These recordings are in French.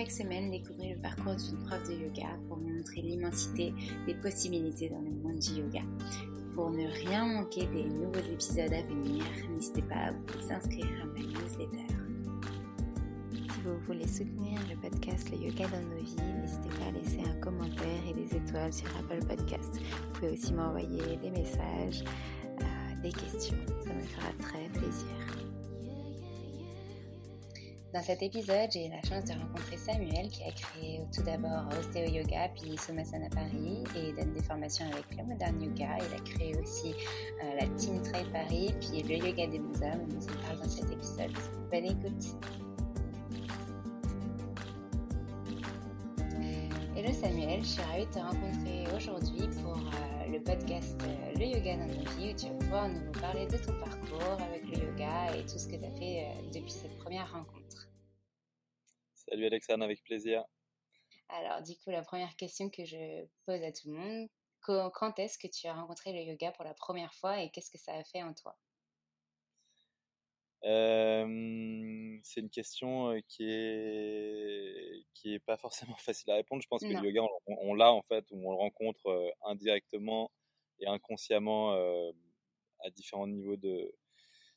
Chaque semaine, découvrez le parcours d'une prof de yoga pour montrer l'immensité des possibilités dans le monde du yoga. Pour ne rien manquer des nouveaux épisodes à venir, n'hésitez pas à vous inscrire à ma newsletter. Si vous voulez soutenir le podcast Le Yoga dans nos vies, n'hésitez pas à laisser un commentaire et des étoiles sur Apple Podcast. Vous pouvez aussi m'envoyer des messages, euh, des questions. Ça me fera très plaisir. Dans cet épisode, j'ai eu la chance de rencontrer Samuel qui a créé tout d'abord Ostéo Yoga puis Somasana Paris et donne des formations avec le Modern Yoga. Il a créé aussi euh, la Team Trade Paris puis le Yoga des Beaux-Hommes. On nous en parle dans cet épisode. Bonne écoute! Samuel, je suis ravie de te rencontrer aujourd'hui pour euh, le podcast euh, Le Yoga dans nos vies où tu vas pouvoir nous parler de ton parcours avec le yoga et tout ce que tu as fait euh, depuis cette première rencontre. Salut Alexandre, avec plaisir. Alors du coup, la première question que je pose à tout le monde, quand, quand est-ce que tu as rencontré le yoga pour la première fois et qu'est-ce que ça a fait en toi? Euh, c'est une question qui est qui est pas forcément facile à répondre. Je pense que le yoga, on, on l'a en fait, ou on le rencontre indirectement et inconsciemment euh, à différents niveaux de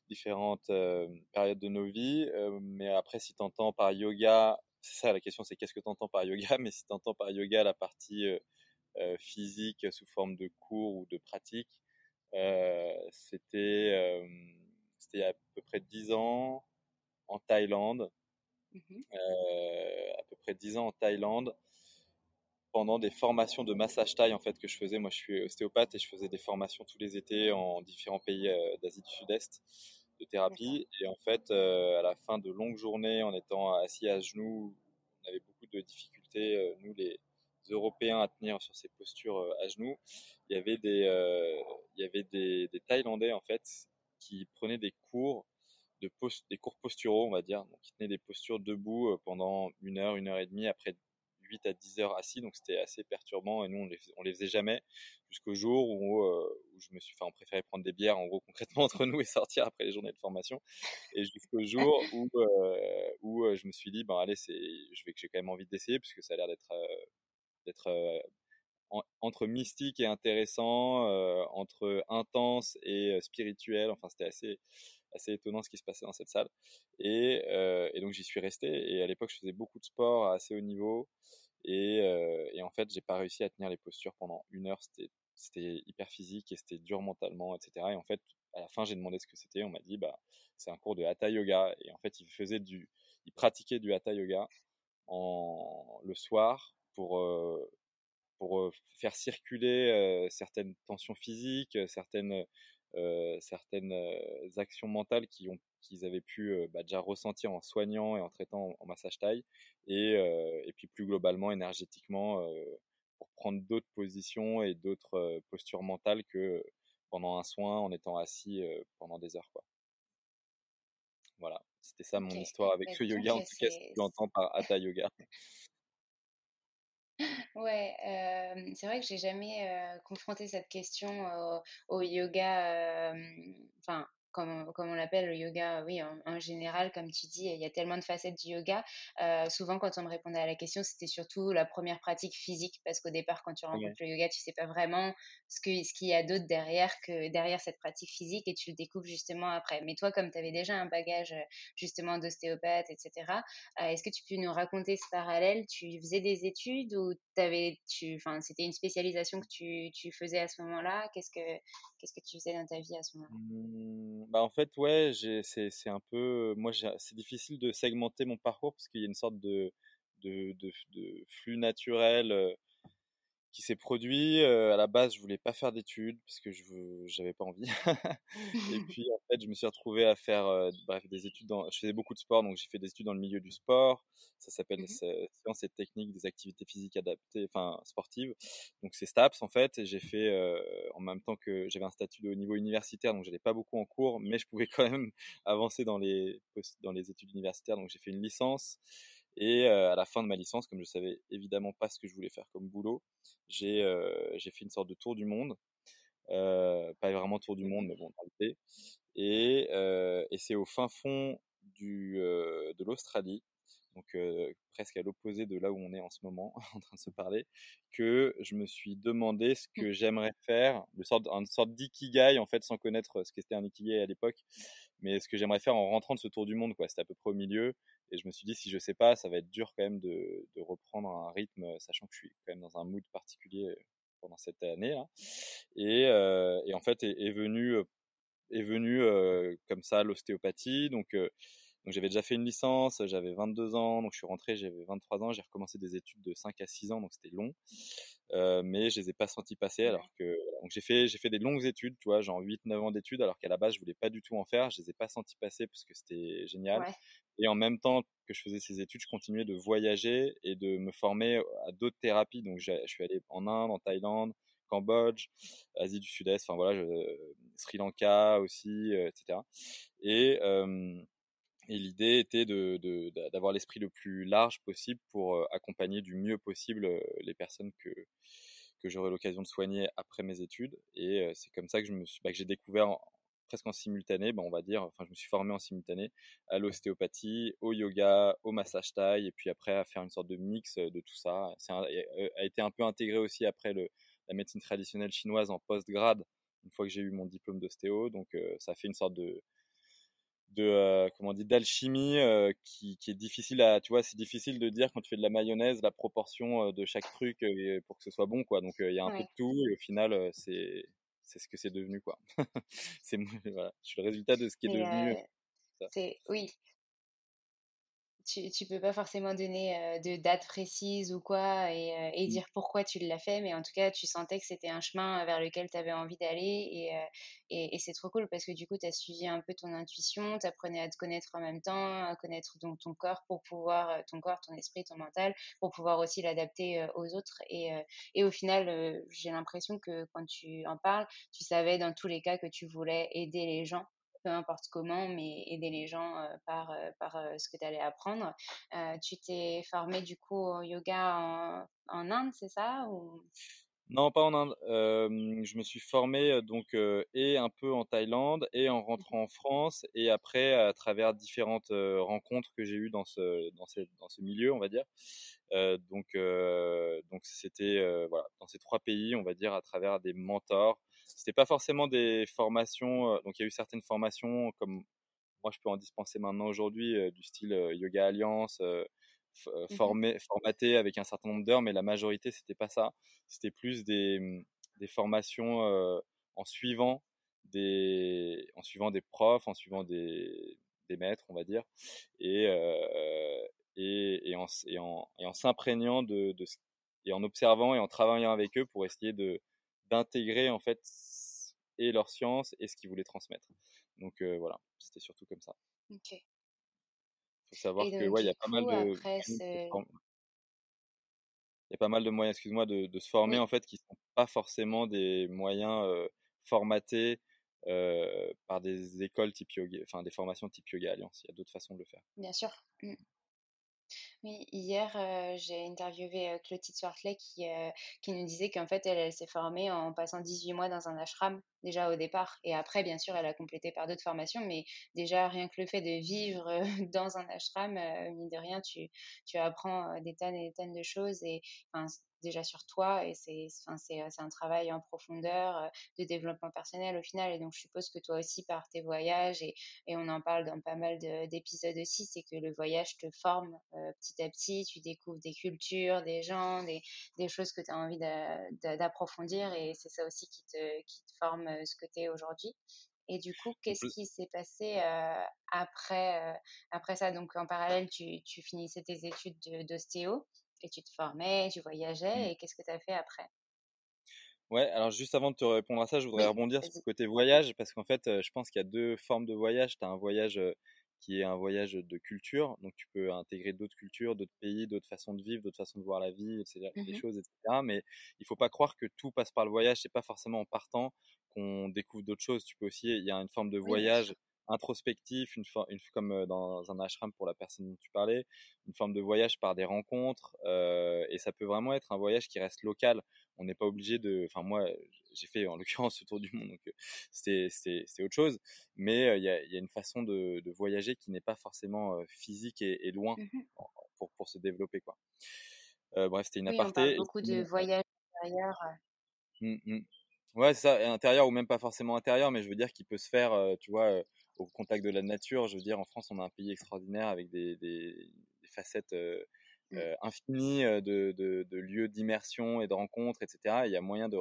différentes euh, périodes de nos vies. Mais après, si tu entends par yoga, c'est ça la question, c'est qu'est-ce que tu entends par yoga? Mais si tu entends par yoga la partie physique sous forme de cours ou de pratique, euh, c'était euh, c'était il y a à peu près 10 ans en Thaïlande, Mhm. euh, à peu près 10 ans en Thaïlande, pendant des formations de massage thaï en fait que je faisais. Moi, je suis ostéopathe et je faisais des formations tous les étés en différents pays euh, d'Asie du Sud-Est de thérapie. Et en fait, euh, à la fin de longues journées, en étant assis à genoux, on avait beaucoup de difficultés, nous les Européens, à tenir sur ces postures à genoux. Il y avait des, il y avait des, des Thaïlandais en fait qui prenaient des cours de post- des cours posturaux, on va dire, donc qui tenaient des postures debout euh, pendant une heure, une heure et demie, après 8 à 10 heures assis, donc c'était assez perturbant et nous on les, on les faisait jamais jusqu'au jour où, euh, où je me suis, enfin on préférait prendre des bières en gros concrètement entre nous et sortir après les journées de formation. Et jusqu'au jour où, euh, où je me suis dit ben allez c'est, je vais que j'ai quand même envie d'essayer puisque ça a l'air d'être d'être en- entre mystique et intéressant, euh, entre intense et euh, spirituel. Enfin, c'était assez, assez étonnant ce qui se passait dans cette salle. Et, euh, et donc, j'y suis resté. Et à l'époque, je faisais beaucoup de sport à assez haut niveau. Et, en fait, j'ai pas réussi à tenir les postures pendant une heure. C'était, c'était hyper physique et c'était dur mentalement, etc. Et en fait, à la fin, j'ai demandé ce que c'était. On m'a dit, bah, c'est un cours de hatha yoga. Et en fait, il faisait du, il pratiquait du hatha yoga en, le soir pour, pour faire circuler certaines tensions physiques, certaines, certaines actions mentales qui ont qu'ils avaient pu bah, déjà ressentir en soignant et en traitant en, massage taille et, et puis plus globalement énergétiquement pour prendre d'autres positions et d'autres postures mentales que pendant un soin en étant assis pendant des heures quoi. Voilà, c'était ça mon histoire avec bah, ce yoga, en tout cas, ce que tu entends par Hatha Yoga. Ouais, c'est vrai que j'ai jamais confronté cette question au, yoga, enfin comme, comme on l'appelle, le yoga, oui, en, général, comme tu dis, il y a tellement de facettes du yoga. Euh, souvent, quand on me répondait à la question, c'était surtout la première pratique physique, parce qu'au départ, quand tu rencontres le yoga, tu sais pas vraiment ce qu'il ce qu'il y a d'autre derrière que derrière cette pratique physique, et tu le découvres justement après. Mais toi, comme tu avais déjà un bagage justement d'ostéopathe, etc., euh, est-ce que tu peux nous raconter ce parallèle? Tu faisais des études ou tu, enfin, c'était une spécialisation que tu, tu faisais à ce moment-là? Qu'est-ce que qu'est-ce que tu faisais dans ta vie à ce moment-là? Mmh. Bah, en fait, ouais, c'est, un peu. Moi, c'est difficile de segmenter mon parcours parce qu'il y a une sorte de, de, de flux naturel qui s'est produit. à la base, je voulais pas faire d'études parce que je j'avais pas envie. et puis en fait, je me suis retrouvé à faire bref des études dans je faisais beaucoup de sport donc j'ai fait des études dans le milieu du sport. Ça s'appelle mmh sciences et techniques des activités physiques adaptées enfin sportives. Donc c'est STAPS en fait et j'ai fait en même temps que j'avais un statut au niveau universitaire donc j'allais pas beaucoup en cours mais je pouvais quand même avancer dans les dans les études universitaires donc j'ai fait une licence et à la fin de ma licence, comme je savais évidemment pas ce que je voulais faire comme boulot, j'ai j'ai fait une sorte de tour du monde. pas vraiment tour du monde, mais bon, en. Et, et c'est au fin fond du, de l'Australie, donc presque à l'opposé de là où on est en ce moment, en train de se parler, que je me suis demandé ce que j'aimerais faire, une sorte, une sorte d'ikigai en fait, sans connaître ce qu'était un ikigai à l'époque, mais ce que j'aimerais faire en rentrant de ce tour du monde, quoi. C'était à peu près au milieu, et je me suis dit si je sais pas, ça va être dur quand même de, de reprendre un rythme, sachant que je suis quand même dans un mood particulier pendant cette année là. Et, et en fait est, est venu est venu comme ça l'ostéopathie, donc donc j'avais déjà fait une licence, j'avais 22 ans, donc je suis rentré, j'avais 23 ans, j'ai recommencé des études de 5 à 6 ans, donc c'était long, euh, mais je les ai pas sentis passer, alors que donc j'ai fait j'ai fait des longues études, tu vois, genre 8-9 ans d'études, alors qu'à la base je voulais pas du tout en faire, je les ai pas sentis passer parce que c'était génial, et en même temps que je faisais ces études, je continuais de voyager et de me former à d'autres thérapies, donc je suis allé en Inde, en Thaïlande, Cambodge, Asie du Sud-Est, enfin voilà, Sri Lanka aussi, etc. Et et l'idée était de, d'avoir l'esprit le plus large possible pour euh, accompagner du mieux possible euh, les personnes que, que j'aurai l'occasion de soigner après mes études. Et euh, c'est comme ça que je bah, j'ai découvert presque en simultané, bah, on va dire, enfin je me suis formé en simultané à l'ostéopathie, au yoga, au massage taille, et puis après à faire une sorte de mix de tout ça. C'est a été un peu intégré aussi après la médecine traditionnelle chinoise en post-grade, une fois que j'ai eu mon diplôme d'ostéo. Donc ça fait une sorte de de euh, comment dit d'alchimie euh, qui, qui, est difficile à tu vois c'est difficile de dire quand tu fais de la mayonnaise la proportion euh, de chaque truc pour que ce soit bon quoi. Donc il y a un peu de tout et au final c'est c'est ce que c'est devenu quoi. C'est voilà je suis le résultat de ce qui est devenu c'est oui tu, tu peux pas forcément donner euh, de date précise ou quoi et, euh, et mmh. dire pourquoi tu l'as fait, mais en tout cas, tu sentais que c'était un chemin vers lequel tu avais envie d'aller et, euh, et, et c'est trop cool parce que du coup, tu as suivi un peu ton intuition, tu apprenais à te connaître en même temps, à connaître donc ton corps pour pouvoir, ton corps, ton esprit, ton mental, pour pouvoir aussi l'adapter aux autres. Et, et au final, j'ai l'impression que quand tu en parles, tu savais dans tous les cas que tu voulais aider les gens peu importe comment, mais aider les gens par, par ce que tu allais apprendre. tu t'es formé du coup au yoga en, en Inde, c'est ça ou... Non, pas en Inde. je me suis formé donc et un peu en Thaïlande et en rentrant en France et après à travers différentes rencontres que j'ai eues dans ce dans, dans ce milieu, on va dire. donc donc c'était voilà dans ces trois pays, on va dire à travers des mentors c'était pas forcément des formations. Donc il y a eu certaines formations comme moi je peux en dispenser maintenant aujourd'hui du style Yoga Alliance. Mmh formé, formaté avec un certain nombre d'heures, mais la majorité c'était pas ça. C'était plus des, mmh, des formations en suivant des, en suivant des profs, en suivant des, des maîtres, on va dire, et, et, et, en, et en, en s'imprégnant de, de, et en observant et en travaillant avec eux pour essayer de d'intégrer en fait et leur science et ce qu'ils voulaient transmettre. Donc voilà, c'était surtout comme ça. Ok. Il faut savoir que ouais, il y a pas mal de il y a pas mal de moyens, excuse-moi, de, de, se former en fait qui sont pas forcément des moyens formatés par des écoles type yoga, enfin des formations type yoga alliance. Il y a d'autres façons de le faire. Bien sûr. Mmh. Hier, j'ai interviewé Clotilde Swartley qui, qui nous disait qu'en fait, elle, s'est formée en passant 18 mois dans un ashram, déjà au départ. Et après, bien sûr, elle a complété par d'autres formations, mais déjà, rien que le fait de vivre dans un ashram, mine de rien, tu, tu apprends des tonnes et des tonnes de choses. Et enfin, déjà sur toi et c'est c'est un travail en profondeur euh, de développement personnel au final et donc je suppose que toi aussi par tes voyages et, et on en parle dans pas mal d'épisodes aussi c'est que le voyage te forme euh, petit à petit tu découvres des cultures des gens des, des choses que tu as envie d'approfondir et c'est ça aussi qui te, qui te forme euh, ce que tu es aujourd'hui et du coup, qu'est-ce qui s'est passé après, après ça? Donc, en parallèle, tu, tu finissais tes études d'ostéo et tu te formais, tu voyageais, mmh. et qu'est-ce que tu as fait après? Ouais, alors juste avant de te répondre à ça, je voudrais rebondir sur le côté voyage, parce qu'en fait, je pense qu'il y a deux formes de voyage. Tu as un voyage qui est un voyage de culture, donc tu peux intégrer d'autres cultures, d'autres pays, d'autres façons de vivre, d'autres façons de voir la vie, etc., mmh choses, etc. Mais il faut pas croire que tout passe par le voyage. C'est pas forcément en partant qu'on découvre d'autres choses. Tu peux aussi, il y a une forme de voyage introspectif, une, une, comme dans un ashram pour la personne dont tu parlais, une forme de voyage par des rencontres, euh, et ça peut vraiment être un voyage qui reste local. On n'est pas obligé de, enfin moi j'ai fait en l'occurrence ce tour du monde, donc c'est c'est autre chose, mais il y a, y, a, une façon de, de voyager qui n'est pas forcément physique et, et loin mmh pour pour se développer quoi. Euh, bref, c'était une oui, aparté. On parle beaucoup de voyages intérieurs. Mmh, mmh. Ouais, c'est ça, intérieur ou même pas forcément intérieur, mais je veux dire qu'il peut se faire, tu vois, au contact de la nature. Je veux dire, en France, on a un pays extraordinaire avec des, des, des facettes euh, mmh. euh, infinies euh, de, de, de lieux d'immersion et de rencontres, etc. il y a moyen de,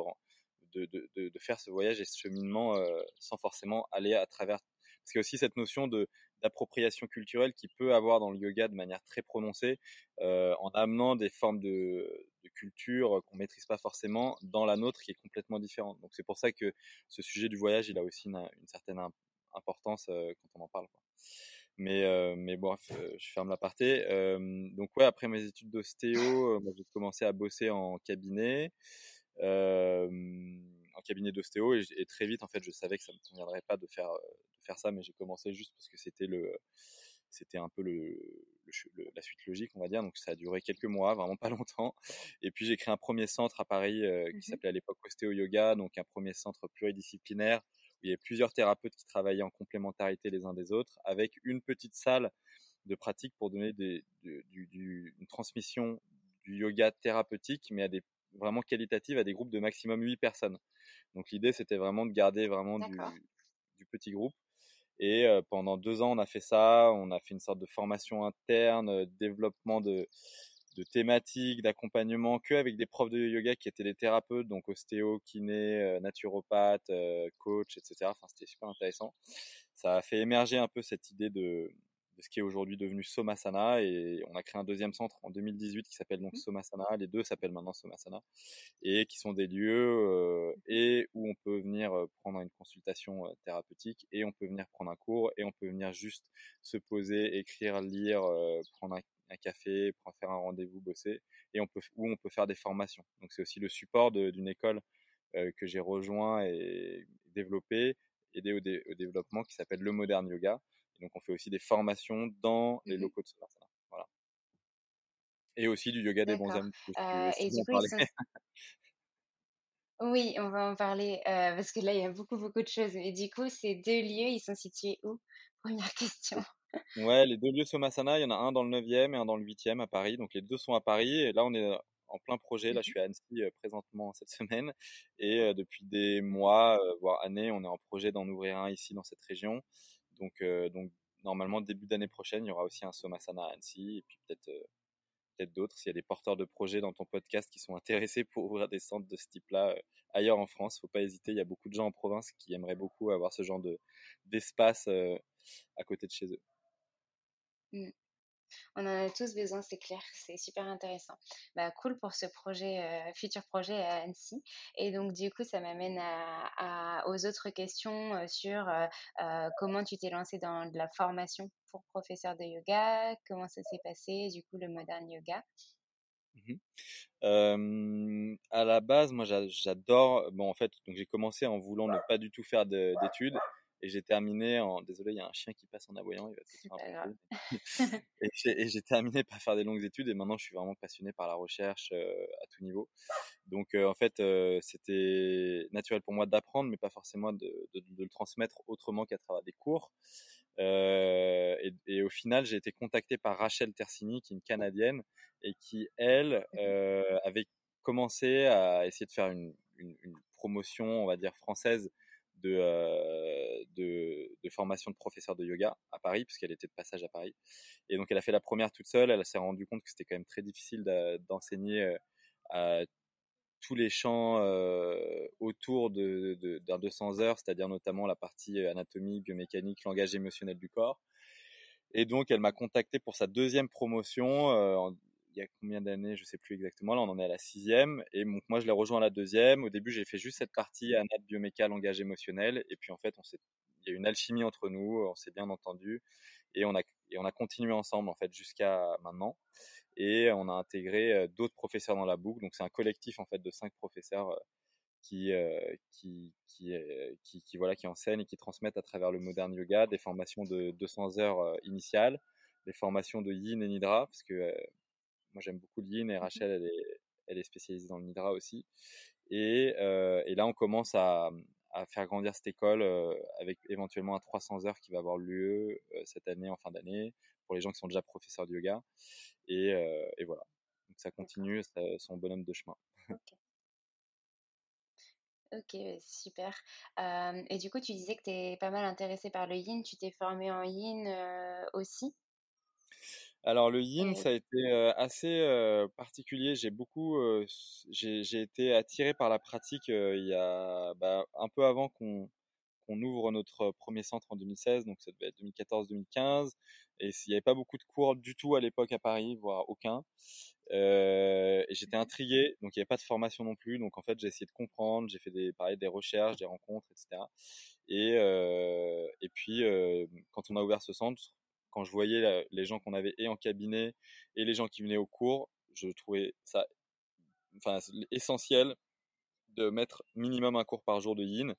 faire ce voyage et ce cheminement euh, sans forcément aller à travers. Parce qu'il y a aussi cette notion de d'appropriation culturelle qui peut avoir dans le yoga de manière très prononcée, en amenant des formes de, de culture qu'on maîtrise pas forcément dans la nôtre qui est complètement différente. Donc c'est pour ça que ce sujet du voyage, il a aussi une, une certaine importance euh, quand on en parle. Quoi. Mais, euh, mais bon, euh, je ferme l'aparté. donc ouais, après mes études d'ostéo, j'ai commencé à bosser en cabinet. en cabinet d'ostéo et, et, très vite en fait je savais que ça me conviendrait pas de faire de faire ça mais j'ai commencé juste parce que c'était le c'était un peu le, le, la suite logique, on va dire. Donc ça a duré quelques mois, vraiment pas longtemps. Et puis j'ai créé un premier centre à Paris euh, qui mmh s'appelait à l'époque Ostéo Yoga, donc un premier centre pluridisciplinaire il y a plusieurs thérapeutes qui travaillaient en complémentarité les uns des autres, avec une petite salle de pratique pour donner des, du, une transmission du yoga thérapeutique, mais à des vraiment qualitative à des groupes de maximum 8 personnes. Donc l'idée c'était vraiment de garder vraiment du, du, petit groupe. Et euh, pendant deux ans on a fait ça, on a fait une sorte de formation interne, euh, développement de, de thématiques, d'accompagnement, que avec des profs de yoga qui étaient des thérapeutes, donc ostéo, kiné, euh, naturopathe, euh, coach, etc. Enfin, c'était super intéressant. Ça a fait émerger un peu cette idée de, de ce qui est aujourd'hui devenu Somasana et on a créé un deuxième centre en 2018 qui s'appelle donc mmh. Somasana. Les deux s'appellent maintenant Somasana et qui sont des lieux euh, et où on peut venir prendre une consultation thérapeutique et on peut venir prendre un cours et on peut venir juste se poser, écrire, lire, prendre un un café, pour faire un rendez-vous, bosser, et on peut, où on peut faire des formations. Donc c'est aussi le support d'une école euh, que j'ai rejoint et développé, aidé au, développement, qui s'appelle le Modern Yoga. Et donc on fait aussi des formations dans les mmh locaux de Savasana. Voilà. Et aussi du yoga des bons amis. Euh, et du coup, Oui, on va en parler euh, parce que là, il y a beaucoup, beaucoup de choses. Et du coup, ces deux lieux, ils sont situés où? Première question. Ouais, les deux lieux Somasana, il y en a un dans le 9e et un dans le 8e à Paris. Donc les deux sont à Paris. Et là, on est en plein projet. Là, je mmh suis à Annecy euh, présentement cette semaine. Et euh, depuis des mois, euh, voire années, on est en projet d'en ouvrir un ici dans cette région. Donc, donc normalement, début d'année prochaine, il y aura aussi un Somasana à Annecy. Et puis peut-être peut-être d'autres. S'il y a des porteurs de projets dans ton podcast qui sont intéressés pour ouvrir des centres de ce type-là ailleurs en France, faut pas hésiter. Il y a beaucoup de gens en province qui aimeraient beaucoup avoir ce genre de d'espace à côté de chez eux. Mmh. On en a tous besoin, c'est clair, c'est super intéressant. Bah, cool pour ce projet, euh, futur projet à Annecy. Et donc, du coup, ça m'amène à, aux autres questions euh, sur euh, comment tu t'es lancé dans de la formation pour professeur de yoga, comment ça s'est passé, du coup, le modern yoga? Mmh à la base, moi, j'adore. Bon, en fait, donc j'ai commencé en voulant ne pas du tout faire d'études et j'ai terminé en désolé il y a un chien qui passe en aboyant il va faire et j'ai terminé par faire des longues études et maintenant je suis vraiment passionné par la recherche euh, à tout niveau. Donc euh, en fait euh, c'était naturel pour moi d'apprendre mais pas forcément de, de, le transmettre autrement qu'à travers des cours. Et, et, au final j'ai été contacté par Rachel Tersini qui est une canadienne et qui elle avait commencé à essayer de faire une, une, une promotion on va dire française de, de, formation de professeur de yoga à Paris, puisqu'elle était de passage à Paris. Et donc, elle a fait la première toute seule. Elle s'est rendue compte que c'était quand même très difficile d'enseigner à tous les champs autour d'un de, de, 200 heures, c'est-à-dire notamment la partie anatomie, biomécanique, langage émotionnel du corps. Et donc, elle m'a contacté pour sa deuxième promotion il y a combien d'années, je sais plus exactement. Là, on en est à la sixième. Et donc, moi, je l'ai rejoint à la deuxième. Au début, j'ai fait juste cette partie anat, bioméca, langage émotionnel. Et puis, en fait, on s'est, il y a eu une alchimie entre nous. On s'est bien entendu. Et on a, et on a continué ensemble, en fait, jusqu'à maintenant. Et on a intégré euh, d'autres professeurs dans la boucle. Donc, c'est un collectif, en fait, de cinq professeurs euh, qui, euh, qui, qui, qui, qui, voilà, qui enseignent et qui transmettent à travers le moderne yoga des formations de 200 heures initiales, des formations de yin et nidra, parce que moi, j'aime beaucoup le yin et mmh Rachel, elle est, elle est spécialisée dans le nidra aussi. Et, euh, et là, on commence à, à, faire grandir cette école euh, avec éventuellement un 300 heures qui va avoir lieu euh, cette année, en fin d'année, pour les gens qui sont déjà professeurs de yoga. Et, et voilà. Donc ça continue ça, son bonhomme de chemin. Ok, super. et du coup, tu disais que tu es pas mal intéressé par le yin. Tu t'es formé en yin aussi? Alors le yin, ça a été assez particulier. J'ai beaucoup, j'ai été attiré par la pratique il y a bah, un peu avant qu'on qu'on ouvre notre premier centre en 2016, donc ça devait être 2014-2015. Et il n'y avait pas beaucoup de cours du tout à l'époque à Paris, voire aucun. et j'étais intrigué, donc il n'y avait pas de formation non plus. Donc en fait, j'ai essayé de comprendre, j'ai fait des, pareil, des recherches, des rencontres, etc. Et, et puis, quand on a ouvert ce centre, quand je voyais les gens qu'on avait et en cabinet et les gens qui venaient au cours, je trouvais ça enfin, essentiel de mettre minimum un cours par jour de yin.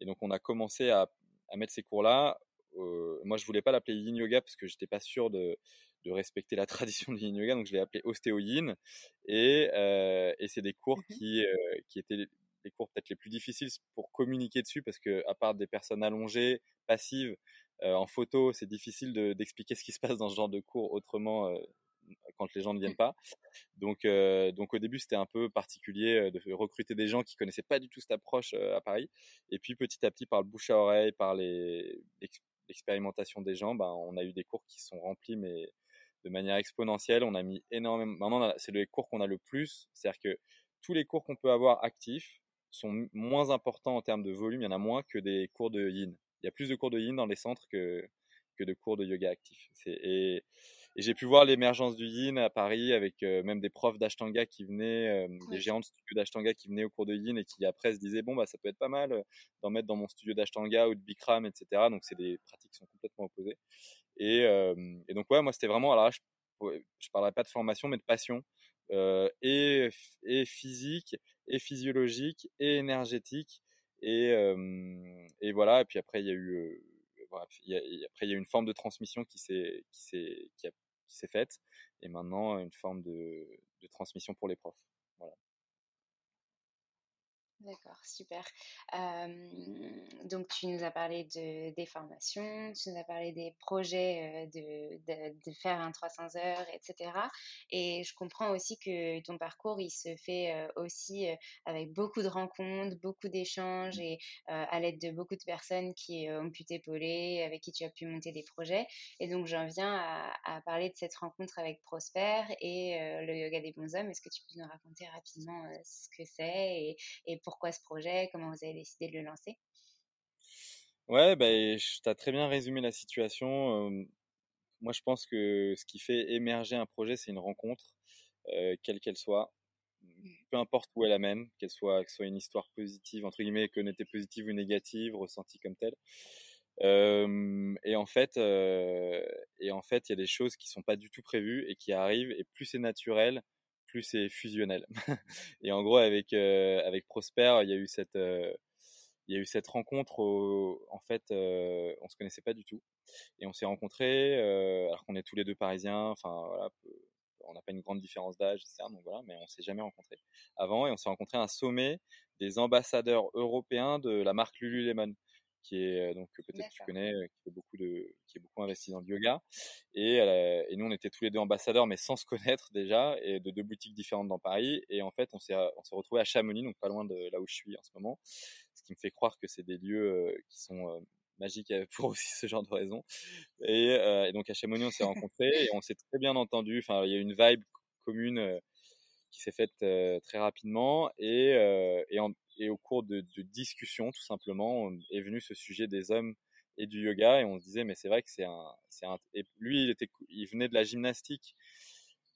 Et donc, on a commencé à, à mettre ces cours-là. Euh, moi, je voulais pas l'appeler yin yoga parce que j'étais pas sûr de, de, respecter la tradition du yin yoga. Donc, je l'ai appelé ostéo yin. Et, euh, et c'est des cours mmh qui, euh, qui étaient les cours peut-être les plus difficiles pour communiquer dessus parce que, à part des personnes allongées, passives, euh, en photo, c'est difficile d'expliquer ce qui se passe dans ce genre de cours autrement euh, quand les gens ne viennent pas. Donc, euh, donc au début, c'était un peu particulier de recruter des gens qui connaissaient pas du tout cette approche à Paris. Et puis petit à petit, par le bouche à oreille, par l'expérimentation des gens, ben, on a eu des cours qui sont remplis, mais de manière exponentielle. On a mis énormément. Maintenant, c'est les cours qu'on a le plus. C'est-à-dire que tous les cours qu'on peut avoir actifs sont moins importants en termes de volume. Il y en a moins que des cours de yin il y a plus de cours de yin dans les centres que, que de cours de yoga actifs. Et, et j'ai pu voir l'émergence du yin à Paris avec euh, même des profs d'ashtanga qui venaient, euh, des gérants de studio d'ashtanga qui venaient au cours de yin et qui après se disaient bon bah ça peut être pas mal euh, d'en mettre dans mon studio d'ashtanga ou de bikram etc. Donc c'est des pratiques qui sont complètement opposées. Et, et donc ouais moi c'était vraiment alors je, je parlerai pas de formation mais de passion et, et physique et physiologique et énergétique et, et voilà, et puis après, il y a eu, après, il y a une forme de transmission qui s'est, qui s'est, qui s'est faite, et maintenant, une forme de, de transmission pour les profs. D'accord, super. donc tu nous as parlé de des formations, tu nous as parlé des projets, de de de faire un 300 heures et cetera et je comprends aussi que ton parcours, il se fait, aussi, avec beaucoup de rencontres, beaucoup d'échanges et à l'aide de beaucoup de personnes qui, ont pu t'épauler, avec qui tu as pu monter des projets et donc j'en viens à à parler de cette rencontre avec Prosper et le yoga des bons hommes. Est-ce que tu peux nous raconter rapidement, ce que c'est et et pourquoi ce projet Comment vous avez décidé de le lancer? Ouais, bah, tu as très bien résumé la situation. moi, je pense que ce qui fait émerger un projet, c'est une rencontre, quelle qu'elle soit. Mmh. Peu importe où elle amène, qu'elle soit, que soit une histoire positive, entre guillemets, connotée positive ou négative, ressentie comme telle. et en fait, et en fait, il y a des choses qui sont pas du tout prévues et qui arrivent. Et plus c'est naturel, plus c'est fusionnel. et en gros, avec, euh, avec Prosper, il y a eu cette, euh, il y a eu cette rencontre. en fait, euh, on se connaissait pas du tout. Et on s'est rencontrés, alors qu'on est tous les deux parisiens. Enfin, voilà, on n'a pas une grande différence d'âge, etc. Donc voilà, mais on s'est jamais rencontrés avant. Et on s'est rencontrés à un sommet des ambassadeurs européens de la marque Lululemon qui est donc peut-être tu connais, qui est beaucoup de, qui est beaucoup investi dans le yoga. Et, et, nous, on était tous les deux ambassadeurs, mais sans se connaître déjà, et de deux boutiques différentes dans Paris. Et en fait, on s'est, on s'est retrouvés à Chamonix, donc pas loin de là où je suis en ce moment, ce qui me fait croire que c'est des lieux qui sont magiques pour aussi ce genre de raisons. Et, et donc à Chamonix, on s'est rencontrés et on s'est très bien entendu. Enfin, il y a une vibe commune qui s'est faite très rapidement et, et, en, et au cours de, discussions, tout simplement, est venu ce sujet des hommes et du yoga. Et on se disait, mais c'est vrai que c'est un, un. Et lui, il était, il venait de la gymnastique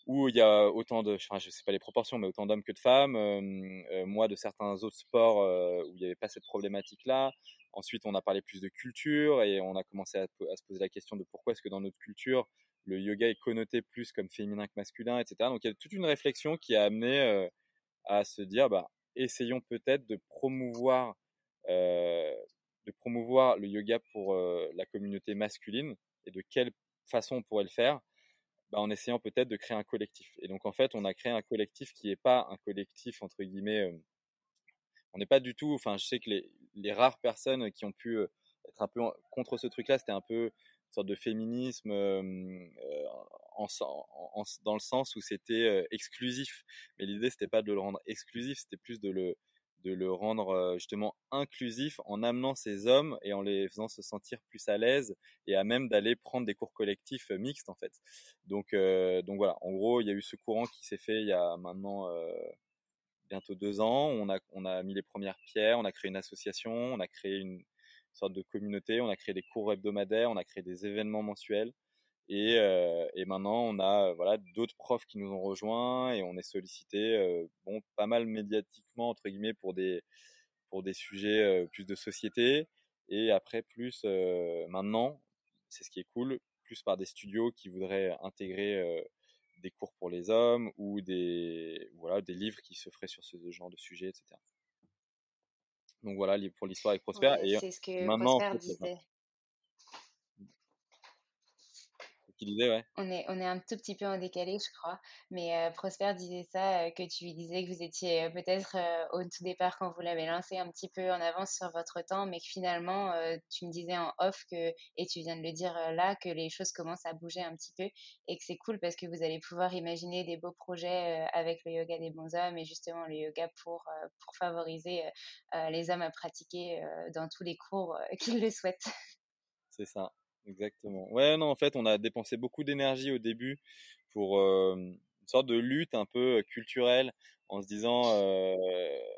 où il y a autant de, enfin, je sais pas les proportions, mais autant d'hommes que de femmes. Euh, euh, moi, de certains autres sports euh, où il n'y avait pas cette problématique-là. Ensuite, on a parlé plus de culture et on a commencé à, à se poser la question de pourquoi est-ce que dans notre culture, le yoga est connoté plus comme féminin que masculin, etc. Donc, il y a toute une réflexion qui a amené à se dire, bah, essayons peut-être de promouvoir, de promouvoir le yoga pour la communauté masculine et de quelle façon on pourrait le faire? Bah, en essayant peut-être de créer un collectif. Et donc en fait, on a créé un collectif qui n'est pas un collectif entre guillemets. On n'est pas du tout. Enfin, je sais que les, les, rares personnes qui ont pu être un peu contre ce truc-là, c'était un peu une sorte de féminisme en, dans le sens où c'était euh, exclusif. Mais l'idée, c'était pas de le rendre exclusif, c'était plus de le, de le rendre euh, justement inclusif en amenant ces hommes et en les faisant se sentir plus à l'aise et à même d'aller prendre des cours collectifs euh, mixtes en fait. Donc, donc voilà, en gros, il y a eu ce courant qui s'est fait il y a maintenant bientôt deux ans. On a, on a mis les premières pierres, on a créé une association, on a créé une sorte de communauté, on a créé des cours hebdomadaires, on a créé des événements mensuels. Et, euh, et, maintenant, on a voilà d'autres profs qui nous ont rejoints et on est sollicité, euh, bon, pas mal médiatiquement entre guillemets pour des pour des sujets euh, plus de société. Et après, plus maintenant, c'est ce qui est cool, plus par des studios qui voudraient intégrer des cours pour les hommes ou des voilà des livres qui se feraient sur ce genre de sujet, etc. Donc voilà pour l'histoire avec Prosper. et c'est ce que maintenant, Prosper disait. On est, on est un tout petit peu en décalé, je crois. Mais euh, Prosper disait ça, euh, que tu lui disais que vous étiez peut-être au tout départ quand vous l'avez lancé un petit peu en avance sur votre temps, mais que finalement, tu me disais en off que, et tu viens de le dire là, que les choses commencent à bouger un petit peu et que c'est cool parce que vous allez pouvoir imaginer des beaux projets avec le yoga des bons hommes et justement le yoga pour, pour favoriser les hommes à pratiquer dans tous les cours qu'ils le souhaitent. C'est ça. Exactement. Ouais, non, en fait, on a dépensé beaucoup d'énergie au début pour une sorte de lutte un peu culturelle, en se disant,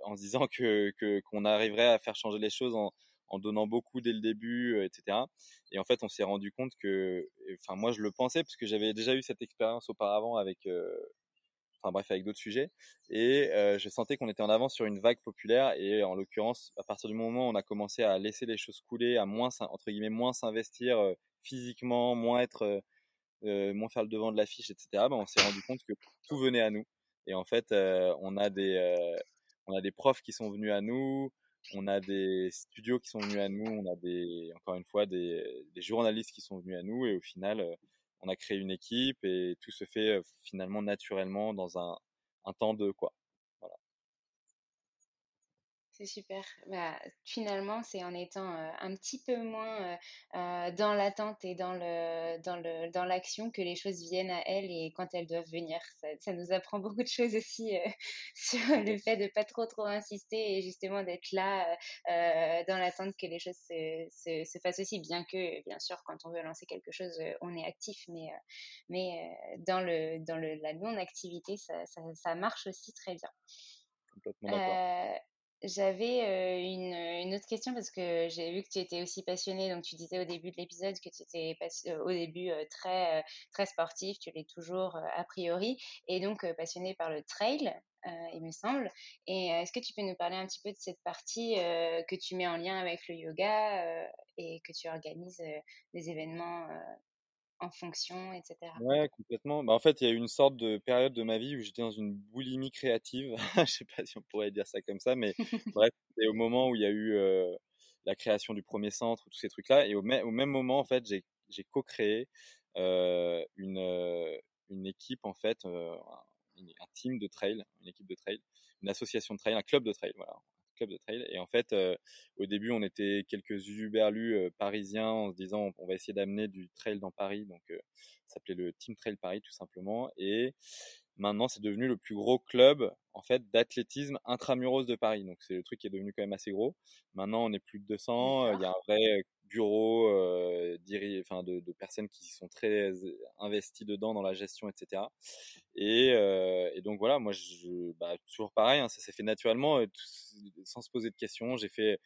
en se disant que qu'on arriverait à faire changer les choses en, en donnant beaucoup dès le début, etc. Et en fait, on s'est rendu compte que, enfin, moi, je le pensais parce que j'avais déjà eu cette expérience auparavant avec enfin bref, avec d'autres sujets. Et euh, je sentais qu'on était en avance sur une vague populaire. Et en l'occurrence, à partir du moment où on a commencé à laisser les choses couler, à moins, entre guillemets, moins s'investir euh, physiquement, moins être, euh, moins faire le devant de l'affiche, etc., ben, on s'est rendu compte que tout venait à nous. Et en fait, on a des, on a des profs qui sont venus à nous. On a des studios qui sont venus à nous, on a des, encore une fois, des journalistes qui sont venus à nous, et au final, on a créé une équipe et tout se fait finalement naturellement dans un, temps de quoi. C'est super. Bah, finalement, c'est en étant euh, un petit peu moins euh, euh, dans l'attente et dans le dans le dans l'action que les choses viennent à elles et quand elles doivent venir. Ça, ça nous apprend beaucoup de choses aussi sur le fait de pas trop trop insister et justement d'être là dans l'attente que les choses se, se, se, fassent aussi. Bien que, bien sûr, quand on veut lancer quelque chose, on est actif, mais mais dans le dans le la non activité, ça, ça, ça marche aussi très bien. Complètement d'accord. J'avais une, une, autre question parce que j'ai vu que tu étais aussi passionné. Donc, tu disais au début de l'épisode que tu étais au début très, très sportif. Tu l'es toujours a priori. Et donc, passionné par le trail, il me semble. Et est-ce que tu peux nous parler un petit peu de cette partie que tu mets en lien avec le yoga et que tu organises des événements en fonction, etc. Ouais, complètement. Bah, en fait, il y a eu une sorte de période de ma vie où j'étais dans une boulimie créative. Je sais pas si on pourrait dire ça comme ça, mais bref, c'est au moment où il y a eu la création du premier centre, tous ces trucs-là. Et au, au, même moment, en fait, j'ai co-créé euh, une, une équipe, en fait, un, un team de trail, une équipe de trail, une association de trail, un club de trail, voilà, club de trail. Et en fait, euh, au début, on était quelques uberlus euh, parisiens en se disant on, va essayer d'amener du trail dans Paris. Donc, euh, ça s'appelait le Team Trail Paris tout simplement. Et maintenant, c'est devenu le plus gros club en fait d'athlétisme intramuros de Paris. Donc, c'est le truc qui est devenu quand même assez gros. Maintenant, on est plus de 200. Il y a un vrai bureau euh, de, personnes qui sont très investies dedans dans la gestion, etc. Et, euh, et donc voilà, moi, bah, toujours pareil, hein, ça s'est fait naturellement, euh, sans se poser de questions. J'ai fait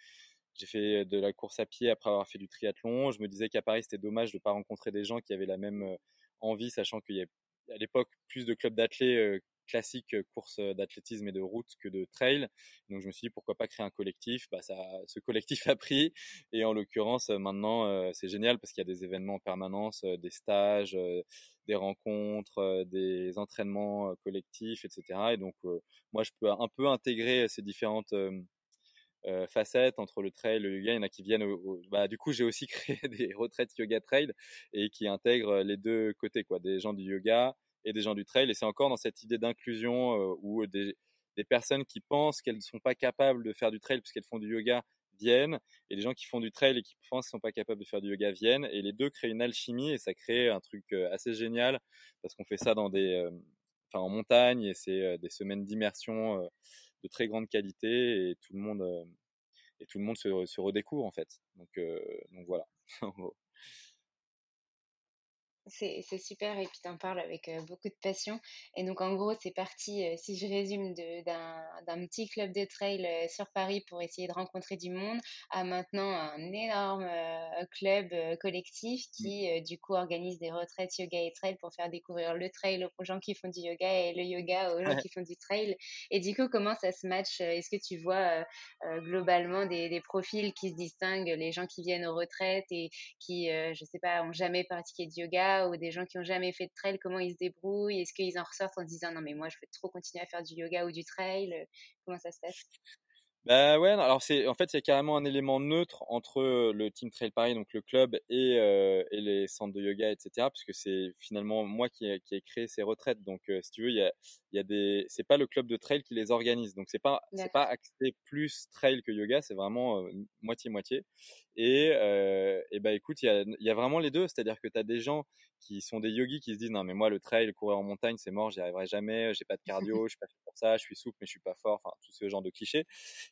de la course à pied après avoir fait du triathlon. Je me disais qu'à Paris, c'était dommage de ne pas rencontrer des gens qui avaient la même envie, sachant qu'il y a à l'époque plus de clubs d'athlètes classique course d'athlétisme et de route que de trail. Donc je me suis dit pourquoi pas créer un collectif? Bah ça, ce collectif a pris et en l'occurrence maintenant c'est génial parce qu'il y a des événements en permanence, des stages, des rencontres, des entraînements collectifs, etc. Et donc moi je peux un peu intégrer ces différentes facettes entre le trail le yoga. Il y en a qui viennent. Bah, du coup, j'ai aussi créé des retraites yoga trail et qui intègrent les deux côtés, quoi, des gens du yoga et des gens du trail. Et c'est encore dans cette idée d'inclusion euh, où des, personnes qui pensent qu'elles ne sont pas capables de faire du trail puisqu'elles font du yoga viennent, et les gens qui font du trail et qui pensent qu'ils sont pas capables de faire du yoga viennent, et les deux créent une alchimie et ça crée un truc euh, assez génial parce qu'on fait ça dans des, euh, en montagne et c'est des semaines d'immersion de très grande qualité et tout le monde et tout le monde se, se redécouvre en fait. Donc donc voilà. C'est super et puis tu en parles avec beaucoup de passion. Et donc en gros, c'est parti, si je résume, d'un petit club de trail sur Paris pour essayer de rencontrer du monde à maintenant un énorme club collectif mmh. qui du coup organise des retraites yoga et trail pour faire découvrir le trail aux gens qui font du yoga et le yoga aux gens qui font du trail. Et du coup, comment ça se match Est-ce que tu vois globalement des, des, profils qui se distinguent, les gens qui viennent aux retraites et qui, je sais pas, ont jamais pratiqué de yoga ou des gens qui ont jamais fait de trail, comment ils se débrouillent Est-ce qu'ils en ressortent en disant non mais moi je veux trop continuer à faire du yoga ou du trail Comment ça se passe? Bah ouais, alors c'est en fait il y a carrément un élément neutre entre le Team Trail Paris, donc le club, et, euh, et les centres de yoga, etc. Puisque c'est finalement moi qui ai, qui ai créé ces retraites. Donc euh, si tu veux, il y a, y a des, c'est pas le club de trail qui les organise. Donc c'est pas c'est pas axé plus trail que yoga, c'est vraiment moitié moitié. Et, euh, et bah écoute, il y a, y a vraiment les deux, c'est-à-dire que tu as des gens qui sont des yogis qui se disent non mais moi le trail, courir en montagne, c'est mort, j'y arriverai jamais, j'ai pas de cardio, je suis pas fait pour ça, je suis souple mais je suis pas fort, enfin tout ce genre de clichés,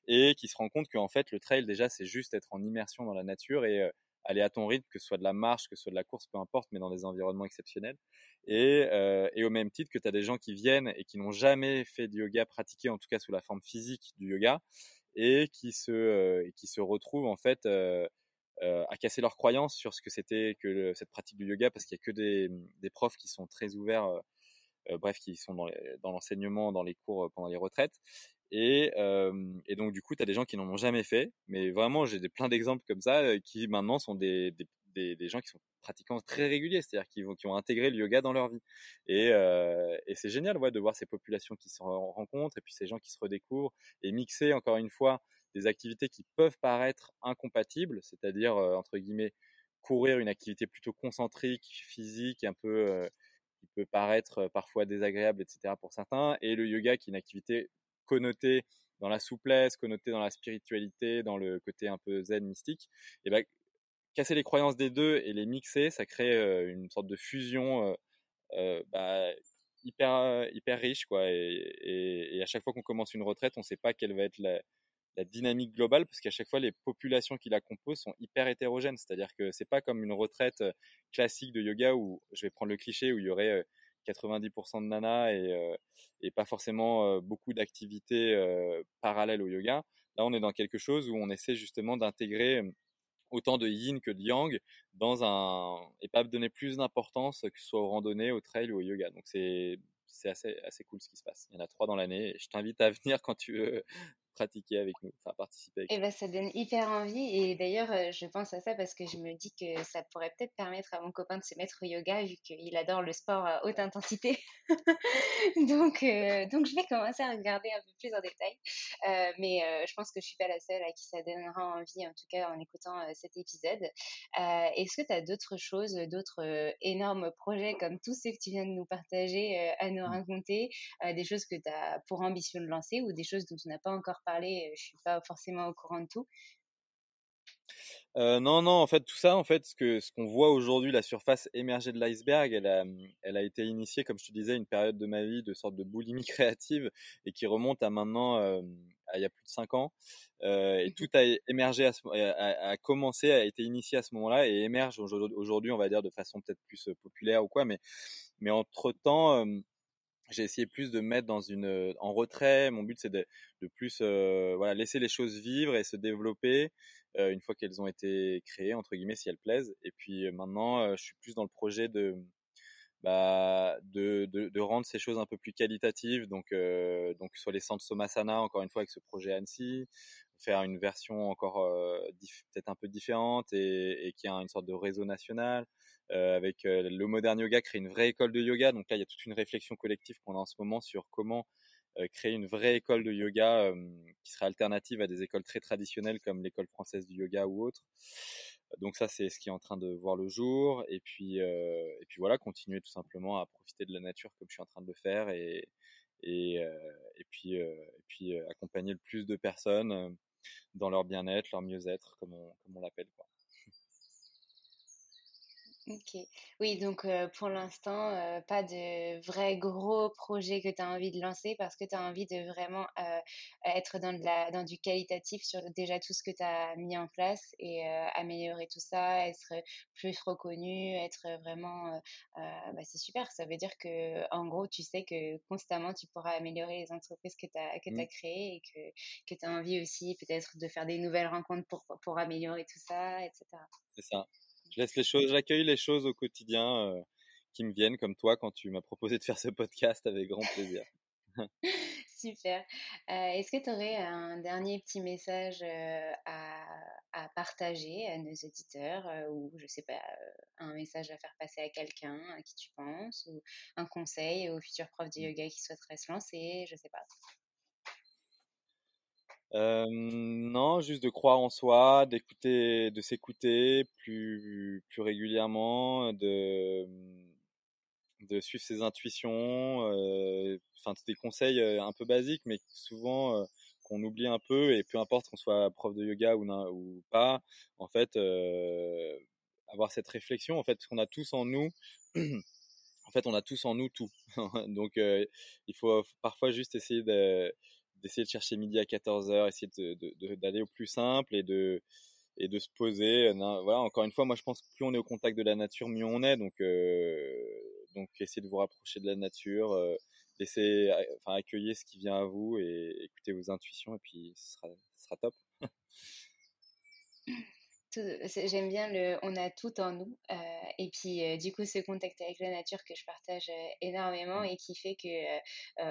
et qui se rendent compte qu'en fait le trail déjà c'est juste être en immersion dans la nature et euh, aller à ton rythme, que ce soit de la marche, que ce soit de la course, peu importe, mais dans des environnements exceptionnels. Et, euh, et au même titre que tu as des gens qui viennent et qui n'ont jamais fait de yoga pratiqué, en tout cas sous la forme physique du yoga, et qui se, euh, qui se retrouvent en fait à casser leurs croyances sur ce que c'était que le, cette pratique du yoga, parce qu'il y a que des, des profs qui sont très ouverts, euh, euh, bref, qui sont dans, dans l'enseignement, dans les cours pendant les retraites. Et, et, donc du coup, tu as des gens qui n'en ont jamais fait, mais vraiment, j'ai des, plein d'exemples comme ça qui maintenant sont des, des, des, des, gens qui sont pratiquants très réguliers, c'est-à-dire qui, qui, ont intégré le yoga dans leur vie. Et, euh, et c'est génial ouais, de voir ces populations qui se rencontrent et puis ces gens qui se redécouvrent et mixer encore une fois des activités qui peuvent paraître incompatibles, c'est-à-dire entre guillemets courir une activité plutôt concentrique, physique, un peu euh, qui peut paraître parfois désagréable, etc. pour certains, et le yoga qui est une activité connotée dans la souplesse, connoté dans la spiritualité, dans le côté un peu zen mystique, et ben casser les croyances des deux et les mixer, ça crée une sorte de fusion bah, hyper hyper riche quoi. Et, et, à chaque fois qu'on commence une retraite, on ne sait pas quelle va être la, la dynamique globale parce qu'à chaque fois les populations qui la composent sont hyper hétérogènes. C'est-à-dire que c'est pas comme une retraite classique de yoga où je vais prendre le cliché où il y aurait 90% de nanas et, et pas forcément beaucoup d'activités parallèles au yoga. Là, on est dans quelque chose où on essaie justement d'intégrer autant de yin que de yang dans un et pas donner plus d'importance que ce soit aux randonnées, au trail ou au yoga. Donc c'est c'est assez assez cool ce qui se passe. Il y en a trois dans l'année. Je t'invite à venir quand tu veux pratiquer avec nous, enfin participer avec et eh ben, ça donne hyper envie. Et d'ailleurs, euh, je pense à ça parce que je me dis que ça pourrait peut-être permettre à mon copain de se mettre au yoga vu qu'il adore le sport à haute intensité. donc, euh, donc, je vais commencer à regarder un peu plus en détail. Euh, mais je pense que je suis pas la seule à qui ça donnera envie, en tout cas en écoutant cet épisode. Est-ce que tu as d'autres choses, d'autres énormes projets comme tous ceux que tu viens de nous partager à nous mmh. raconter, des choses que tu as pour ambition de lancer ou des choses dont on n'a pas encore parler, je suis pas forcément au courant de tout. Euh, non, non, en fait, tout ça, en fait, ce que ce qu'on voit aujourd'hui, la surface émergée de l'iceberg, elle a, elle a été initiée, comme je te disais, une période de ma vie de sorte de boulimie créative et qui remonte à maintenant, euh, à il y a plus de cinq ans. Euh, et mmh tout a émergé, à ce, a, a, commencé, a été initié à ce moment-là et émerge aujourd'hui, on va dire, de façon peut-être plus populaire ou quoi, mais, mais entre temps, j'ai essayé plus de mettre dans une en retrait. Mon but c'est de, de, plus euh, voilà laisser les choses vivre et se développer euh, une fois qu'elles ont été créées entre guillemets si elles plaisent. Et puis maintenant je suis plus dans le projet de bah, de, de, de, rendre ces choses un peu plus qualitatives. Donc donc sur les centres Somasana encore une fois avec ce projet Annecy, faire une version encore peut-être un peu différente et, et qui a une sorte de réseau national. Euh, avec euh, le moderne yoga créer une vraie école de yoga. Donc là, il y a toute une réflexion collective qu'on a en ce moment sur comment euh, créer une vraie école de yoga qui serait alternative à des écoles très traditionnelles comme l'école française du yoga ou autre. Donc ça, c'est ce qui est en train de voir le jour. Et puis, et puis voilà, continuer tout simplement à profiter de la nature comme je suis en train de le faire et, et, et puis, et puis accompagner le plus de personnes dans leur bien-être, leur mieux-être, comme on, comme on l'appelle. Quoi. OK. Oui, donc pour l'instant, pas de vrai gros projet que tu as envie de lancer parce que tu as envie de vraiment être dans, de la, dans du qualitatif sur déjà tout ce que tu as mis en place et améliorer tout ça, être plus reconnu, être vraiment... bah, c'est super, ça veut dire que en gros, tu sais que constamment, tu pourras améliorer les entreprises que tu as, que mmh. créées et que, que tu as envie aussi peut-être de faire des nouvelles rencontres pour, pour améliorer tout ça, etc. C'est ça je laisse les choses, j'accueille les choses au quotidien euh, qui me viennent, comme toi quand tu m'as proposé de faire ce podcast avec grand plaisir. Super. Euh, est-ce que tu aurais un dernier petit message euh, à, à, partager à nos auditeurs ou je sais pas, un message à faire passer à quelqu'un à qui tu penses ou un conseil aux futurs profs de mmh. yoga qui souhaiteraient se lancer, je sais pas? Non, juste de croire en soi, d'écouter, de s'écouter plus plus régulièrement, de de suivre ses intuitions. Enfin, des conseils un peu basiques, mais souvent qu'on oublie un peu. Et peu importe qu'on soit prof de yoga ou, ou pas, en fait, avoir cette réflexion, en fait, qu'on a tous en nous. en fait, on a tous en nous tout. Donc, il faut parfois juste essayer de d'essayer de chercher midi à 14h, essayer d'aller au plus simple et de, se poser. Voilà, encore une fois, moi je pense que plus on est au contact de la nature, mieux on est. Donc, euh, donc essayez de vous rapprocher de la nature, euh, laissez, enfin, accueillez ce qui vient à vous et écoutez vos intuitions et puis ce sera top. j'aime bien le on a tout en nous euh, et puis euh, du coup ce contact avec la nature que je partage euh, énormément et qui fait que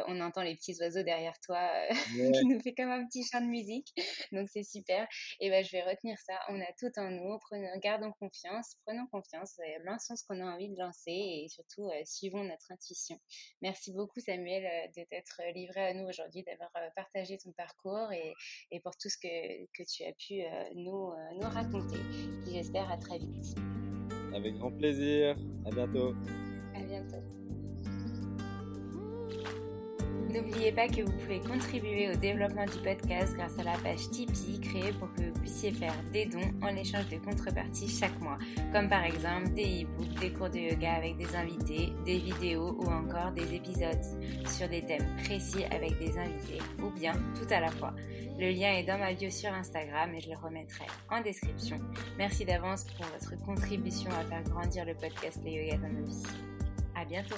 on entend les petits oiseaux derrière toi qui nous fait comme un petit chant de musique. Donc c'est super. Et ben je vais retenir ça. On a tout en nous. Prenons gardons confiance prenons confiance lançons ce qu'on a envie de lancer et surtout suivons notre intuition. Merci beaucoup Samuel de t'être livré à nous aujourd'hui d'avoir partagé ton parcours et, et, pour tout ce que, que tu as pu nous, nous raconter j'espère à très vite. Avec grand plaisir. À bientôt. À bientôt. N'oubliez pas que vous pouvez contribuer au développement du podcast grâce à la page Tipeee créée pour que vous puissiez faire des dons en échange de contreparties chaque mois, comme par exemple des e-books, des cours de yoga avec des invités, des vidéos ou encore des épisodes sur des thèmes précis avec des invités ou bien tout à la fois. Le lien est dans ma bio sur Instagram et je le remettrai en description. Merci d'avance pour votre contribution à faire grandir le podcast Les Yoga dans nos vies. À bientôt!